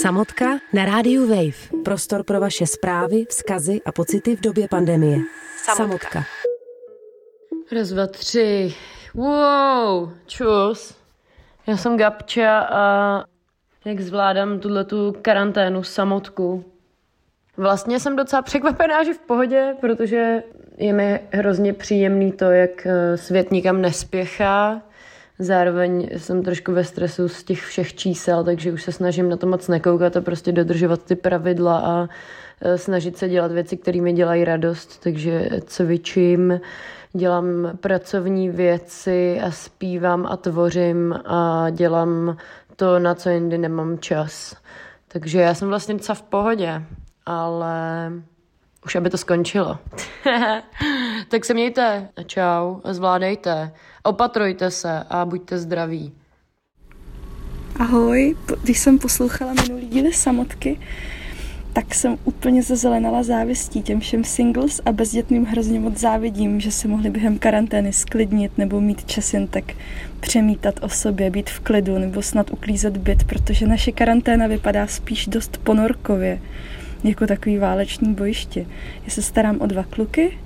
Samotka na rádiu Wave. Prostor pro vaše zprávy, vzkazy a pocity v době pandemie. Samotka. Samotka. Raz, dva, tři. Wow, čus. Já jsem Gabča a jak zvládám tuhle tu karanténu, samotku. Vlastně jsem docela překvapená, že v pohodě, protože je mi hrozně příjemný to, jak eh, svět nikam nespěchá. Zároveň jsem trošku ve stresu z těch všech čísel, takže už se snažím na to moc nekoukat a prostě dodržovat ty pravidla a eh, snažit se dělat věci, které mi dělají radost. Takže cvičím, dělám pracovní věci a zpívám a tvořím a dělám to, na co jindy nemám čas. Takže já jsem vlastně docela v pohodě, ale už aby to skončilo. tak se mějte, čau, zvládejte, opatrujte se a buďte zdraví. Ahoj, když jsem poslouchala minulý díly samotky, tak jsem úplně zazelenala závistí těm všem singles a bezdětným hrozně moc závidím, že se mohli během karantény sklidnit nebo mít čas jen tak přemítat o sobě, být v klidu nebo snad uklízet byt, protože naše karanténa vypadá spíš dost ponorkově, jako takový váleční bojiště. Já se starám o dva kluky,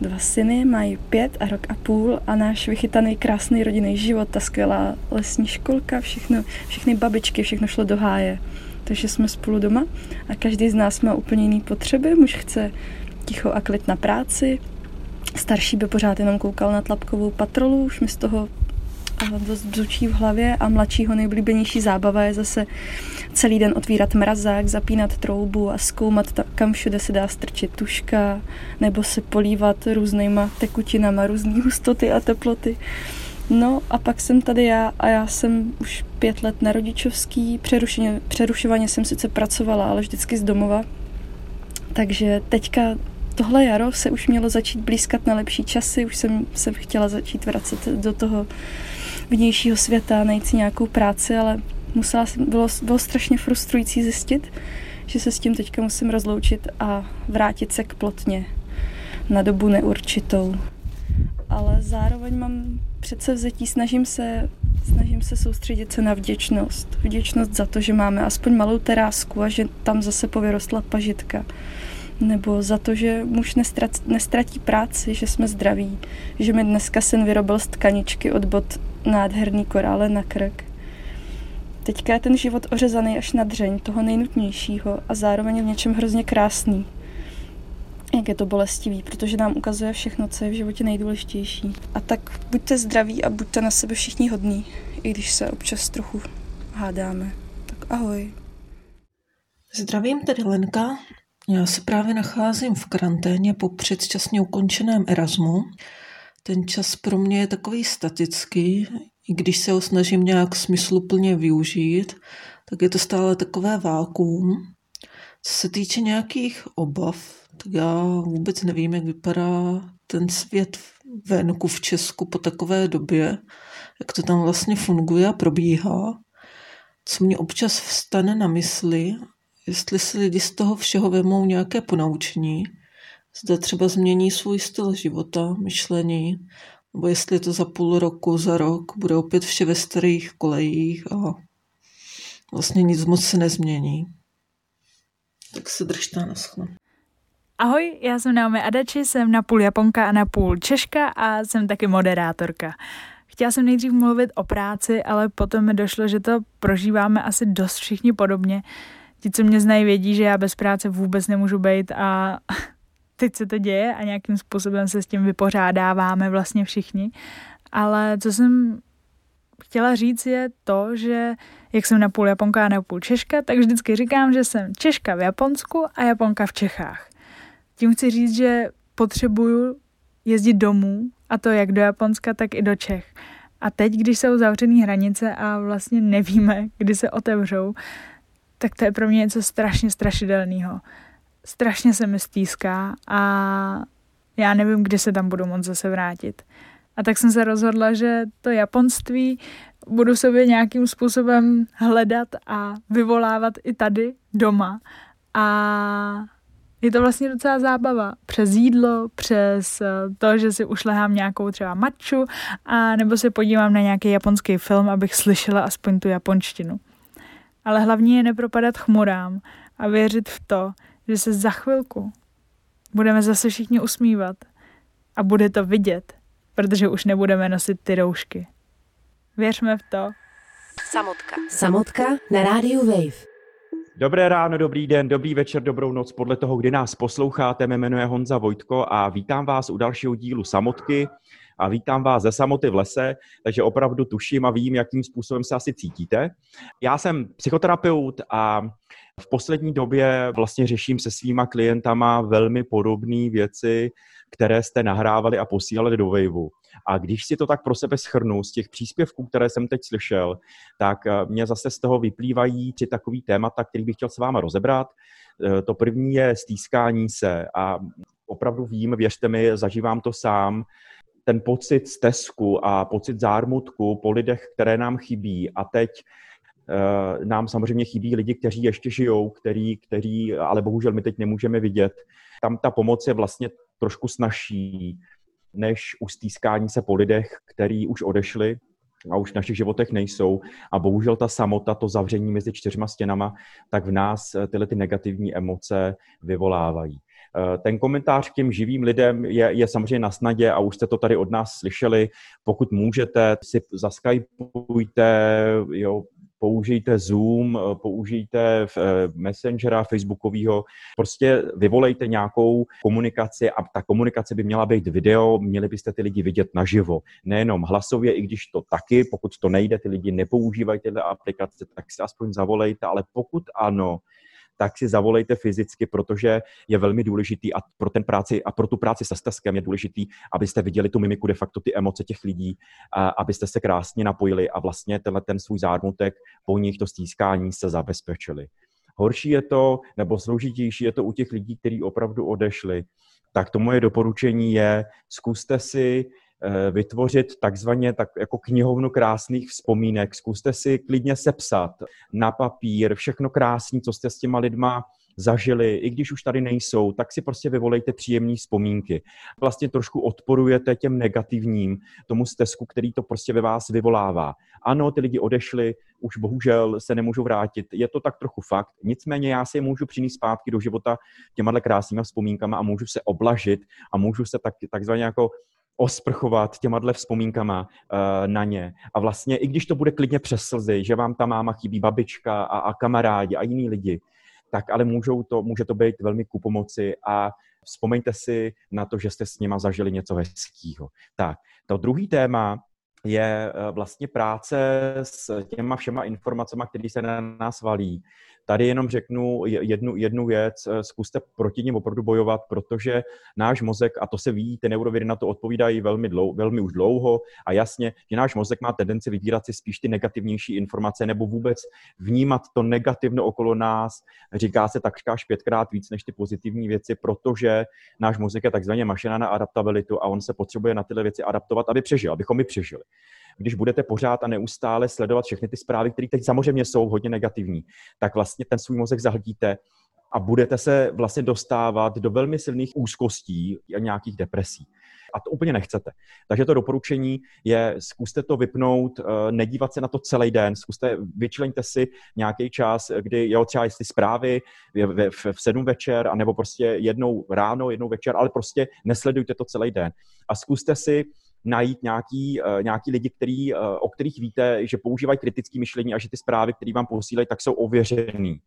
dva syny, mají pět a rok a půl a náš vychytaný krásný rodinný život, ta skvělá lesní školka, všechno, všechny babičky, všechno šlo do háje takže jsme spolu doma a každý z nás má úplně jiný potřeby. Muž chce ticho a klid na práci, starší by pořád jenom koukal na tlapkovou patrolu, už mi z toho dost bzučí v hlavě a mladšího nejblíbenější zábava je zase celý den otvírat mrazák, zapínat troubu a zkoumat, kam všude se dá strčit tuška nebo se polívat různýma tekutinama, různý hustoty a teploty. No a pak jsem tady já a já jsem už pět let na rodičovský. Přerušeně, přerušovaně jsem sice pracovala, ale vždycky z domova. Takže teďka tohle jaro se už mělo začít blízkat na lepší časy, už jsem se chtěla začít vracet do toho vnějšího světa, najít si nějakou práci, ale musela bylo, bylo strašně frustrující zjistit, že se s tím teďka musím rozloučit a vrátit se k plotně na dobu neurčitou. Ale zároveň mám přece vzetí, snažím se, snažím se soustředit se na vděčnost. Vděčnost za to, že máme aspoň malou terásku a že tam zase povyrostla pažitka. Nebo za to, že muž nestrat, nestratí práci, že jsme zdraví. Že mi dneska syn vyrobil z tkaničky od bod nádherný korále na krk. Teďka je ten život ořezaný až na dřeň toho nejnutnějšího a zároveň v něčem hrozně krásný jak je to bolestivý, protože nám ukazuje všechno, co je v životě nejdůležitější. A tak buďte zdraví a buďte na sebe všichni hodní, i když se občas trochu hádáme. Tak ahoj. Zdravím, tady Lenka. Já se právě nacházím v karanténě po předčasně ukončeném Erasmu. Ten čas pro mě je takový statický, i když se ho snažím nějak smysluplně využít, tak je to stále takové vákuum. Co se týče nějakých obav, tak já vůbec nevím, jak vypadá ten svět venku v Česku po takové době, jak to tam vlastně funguje a probíhá. Co mě občas vstane na mysli, jestli si lidi z toho všeho vemou nějaké ponaučení, zda třeba změní svůj styl života, myšlení, nebo jestli to za půl roku, za rok bude opět vše ve starých kolejích a vlastně nic moc se nezmění. Tak se držte na schno. Ahoj, já jsem Naomi Adači, jsem na půl Japonka a na půl Češka a jsem taky moderátorka. Chtěla jsem nejdřív mluvit o práci, ale potom mi došlo, že to prožíváme asi dost všichni podobně. Ti, co mě znají, vědí, že já bez práce vůbec nemůžu být a teď se to děje a nějakým způsobem se s tím vypořádáváme vlastně všichni. Ale co jsem chtěla říct je to, že jak jsem na půl Japonka a na půl Češka, tak vždycky říkám, že jsem Češka v Japonsku a Japonka v Čechách. Tím chci říct, že potřebuju jezdit domů, a to jak do Japonska, tak i do Čech. A teď, když jsou zavřené hranice a vlastně nevíme, kdy se otevřou, tak to je pro mě něco strašně strašidelného. Strašně se mi stýská a já nevím, kdy se tam budu moct zase vrátit. A tak jsem se rozhodla, že to japonství budu sobě nějakým způsobem hledat a vyvolávat i tady doma. A je to vlastně docela zábava. Přes jídlo, přes eh, to, že si ušlehám nějakou třeba matču a nebo se podívám na nějaký japonský film, abych slyšela aspoň tu japonštinu. Ale hlavní je nepropadat chmurám a věřit v to, že se za chvilku budeme zase všichni usmívat a bude to vidět, protože už nebudeme nosit ty roušky. Věřme v to. Samotka. Samotka na rádiu Wave. Dobré ráno, dobrý den, dobrý večer, dobrou noc. Podle toho, kdy nás posloucháte, mé jmenuje Honza Vojtko a vítám vás u dalšího dílu Samotky a vítám vás ze samoty v lese, takže opravdu tuším a vím, jakým způsobem se asi cítíte. Já jsem psychoterapeut a v poslední době vlastně řeším se svýma klientama velmi podobné věci, které jste nahrávali a posílali do Waveu. A když si to tak pro sebe schrnu z těch příspěvků, které jsem teď slyšel, tak eh, mě zase z toho vyplývají tři takový témata, který bych chtěl s váma rozebrat. Eh, to první je stýskání se a opravdu vím, věřte mi, zažívám to sám, ten pocit stesku a pocit zármutku po lidech, které nám chybí. A teď nám samozřejmě chybí lidi, kteří ještě žijou, který, který, ale bohužel my teď nemůžeme vidět. Tam ta pomoc je vlastně trošku snažší, než ustýskání se po lidech, který už odešli a už v našich životech nejsou. A bohužel ta samota, to zavření mezi čtyřma stěnama, tak v nás eh, tyhle ty negativní emoce vyvolávají. Eh, ten komentář k těm živým lidem je, je samozřejmě na snadě a už jste to tady od nás slyšeli. Pokud můžete, si zaskypujte, jo, použijte Zoom, eh, použijte eh, Messengera Facebookového, prostě vyvolejte nějakou komunikaci a ta komunikace by měla být video, měli byste ty lidi vidět naživo, nejenom hlasově, i když to taky, pokud to nejde, ty lidi nepoužívají tyhle aplikace, tak si aspoň zavolejte, ale pokud ano, tak si zavolejte fyzicky, protože je velmi důležitý a pro, ten práci, a pro tu práci se steskem je důležitý, abyste viděli tu mimiku, de facto ty emoce těch lidí, abyste se krásně napojili a vlastně tenhle ten svůj zármutek po nich to stískání se zabezpečili. Horší je to, nebo složitější je to u těch lidí, kteří opravdu odešli. Tak to moje doporučení je, zkuste si vytvořit takzvaně tak jako knihovnu krásných vzpomínek. Zkuste si klidně sepsat na papír všechno krásné, co jste s těma lidma zažili, i když už tady nejsou, tak si prostě vyvolejte příjemné vzpomínky. Vlastně trošku odporujete těm negativním, tomu stezku, který to prostě ve vás vyvolává. Ano, ty lidi odešli, už bohužel se nemůžou vrátit. Je to tak trochu fakt. Nicméně já si je můžu přinést zpátky do života těma krásnými vzpomínkama a můžu se oblažit a můžu se tak, takzvaně jako osprchovat těma vzpomínkama uh, na ně. A vlastně, i když to bude klidně přes slzy, že vám ta máma chybí babička a, a kamarádi a jiní lidi, tak ale můžou to, může to být velmi ku pomoci a vzpomeňte si na to, že jste s nima zažili něco hezkého. Tak, to druhý téma je eh, vlastně práce s těma všema informacemi, které se na nás valí. Tady jenom řeknu jednu, jednu věc, eh, zkuste proti ním opravdu bojovat, protože náš mozek, a to se ví, ty neurovědy na to odpovídají velmi, dlou, velmi už dlouho a jasně, že náš mozek má tendenci vybírat si spíš ty negativnější informace nebo vůbec vnímat to negativno okolo nás, říká se takřka až pětkrát víc než ty pozitivní věci, protože náš mozek je takzvaně mašina na adaptabilitu a on se potřebuje na tyhle věci adaptovat, aby přežil, abychom my přežili když budete pořád a neustále sledovat všechny ty zprávy, které teď samozřejmě jsou hodně negativní, tak vlastně ten svůj mozek zahlíte a budete se vlastně dostávat do velmi silných úzkostí a nějakých depresí. A to úplně nechcete. Takže to doporučení je, zkuste to vypnout, eh, nedívat se na to celý den, zkuste, vyčleňte si nějaký čas, kdy, jo, třeba jestli zprávy v sedm večer, anebo prostě jednou ráno, jednou večer, ale prostě nesledujte to celý den. A zkuste si najít nějaký, uh, nějaký lidi, který, uh, o kterých víte, že používají kritické myšlení a že ty zprávy, které vám posílají, tak jsou ověřený.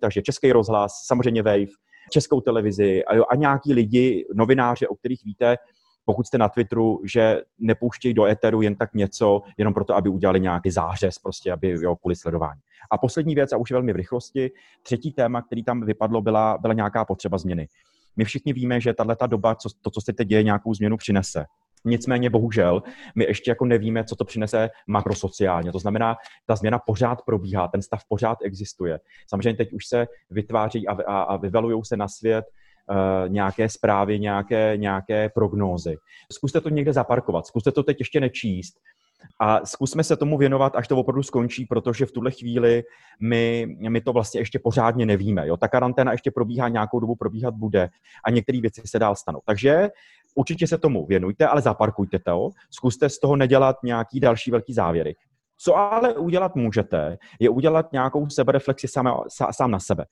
Takže Český rozhlas, samozřejmě Wave, Českou televizi a, jo, a nějaký lidi, novináři, o kterých víte, pokud jste na Twitteru, že nepouštějí do éteru jen tak něco, jenom proto, aby udělali nějaký zářez, prostě, aby jo, kvůli sledování. A poslední věc, a už velmi v rychlosti, třetí téma, který tam vypadlo, byla, byla nějaká potřeba změny. My všichni víme, že tahle doba, co, to, co se teď děje, nějakou změnu přinese. Nicméně bohužel my ještě jako nevíme, co to přinese makrosociálně. To znamená, ta změna pořád probíhá, ten stav pořád existuje. Samozřejmě teď už se vytváří a, a, a vyvalují se na svět Uh, nějaké zprávy, nějaké, nějaké prognózy. Zkuste to někde zaparkovat, zkuste to teď ještě nečíst a zkusme se tomu věnovat, až to opravdu skončí, protože v tuhle chvíli my, my to vlastně ještě pořádně nevíme. Jo? Ta karanténa ještě probíhá nějakou dobu, probíhat bude a některé věci se dál stanou. Takže určitě se tomu věnujte, ale zaparkujte to. Zkuste z toho nedělat nějaký další velký závěry. Co ale udělat můžete, je udělat nějakou sebereflexi sám, sám na sebe.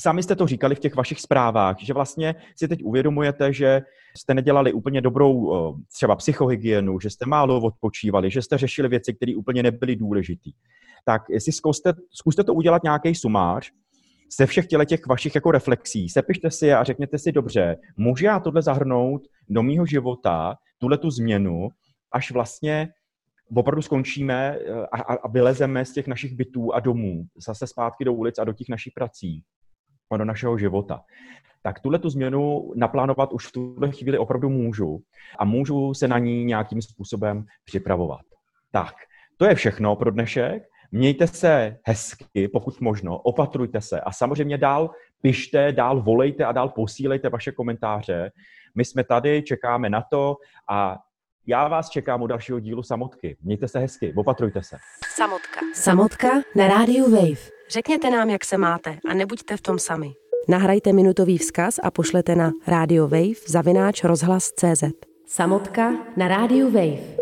Sami jste to říkali v těch vašich zprávách, že vlastně si teď uvědomujete, že jste nedělali úplně dobrou třeba psychohygienu, že jste málo odpočívali, že jste řešili věci, které úplně nebyly důležité. Tak jestli zkuste, zkuste to udělat nějaký sumář, ze všech těle těch vašich jako reflexí, sepište si je a řekněte si, dobře, můžu já tohle zahrnout do mýho života, tuhle tu změnu, až vlastně opravdu skončíme eh, a, a vylezeme z těch našich bytů a domů zase zpátky do ulic a do těch našich prací a do našeho života. Tak tuhle tu změnu naplánovat už v tuhle chvíli opravdu můžu a můžu se na ní nějakým způsobem připravovat. Tak, to je všechno pro dnešek. Mějte se hezky, pokud možno, opatrujte se a samozřejmě dál pište, dál volejte a dál posílejte vaše komentáře. My jsme tady, čekáme na to a já vás čekám u dalšího dílu Samotky. Mějte se hezky, opatrujte se. Samotka. Samotka na rádiu Wave. Řekněte nám, jak se máte a nebuďte v tom sami. Nahrajte minutový vzkaz a pošlete na Radio Wave zavináč rozhlas CZ. Samotka na rádiu Wave.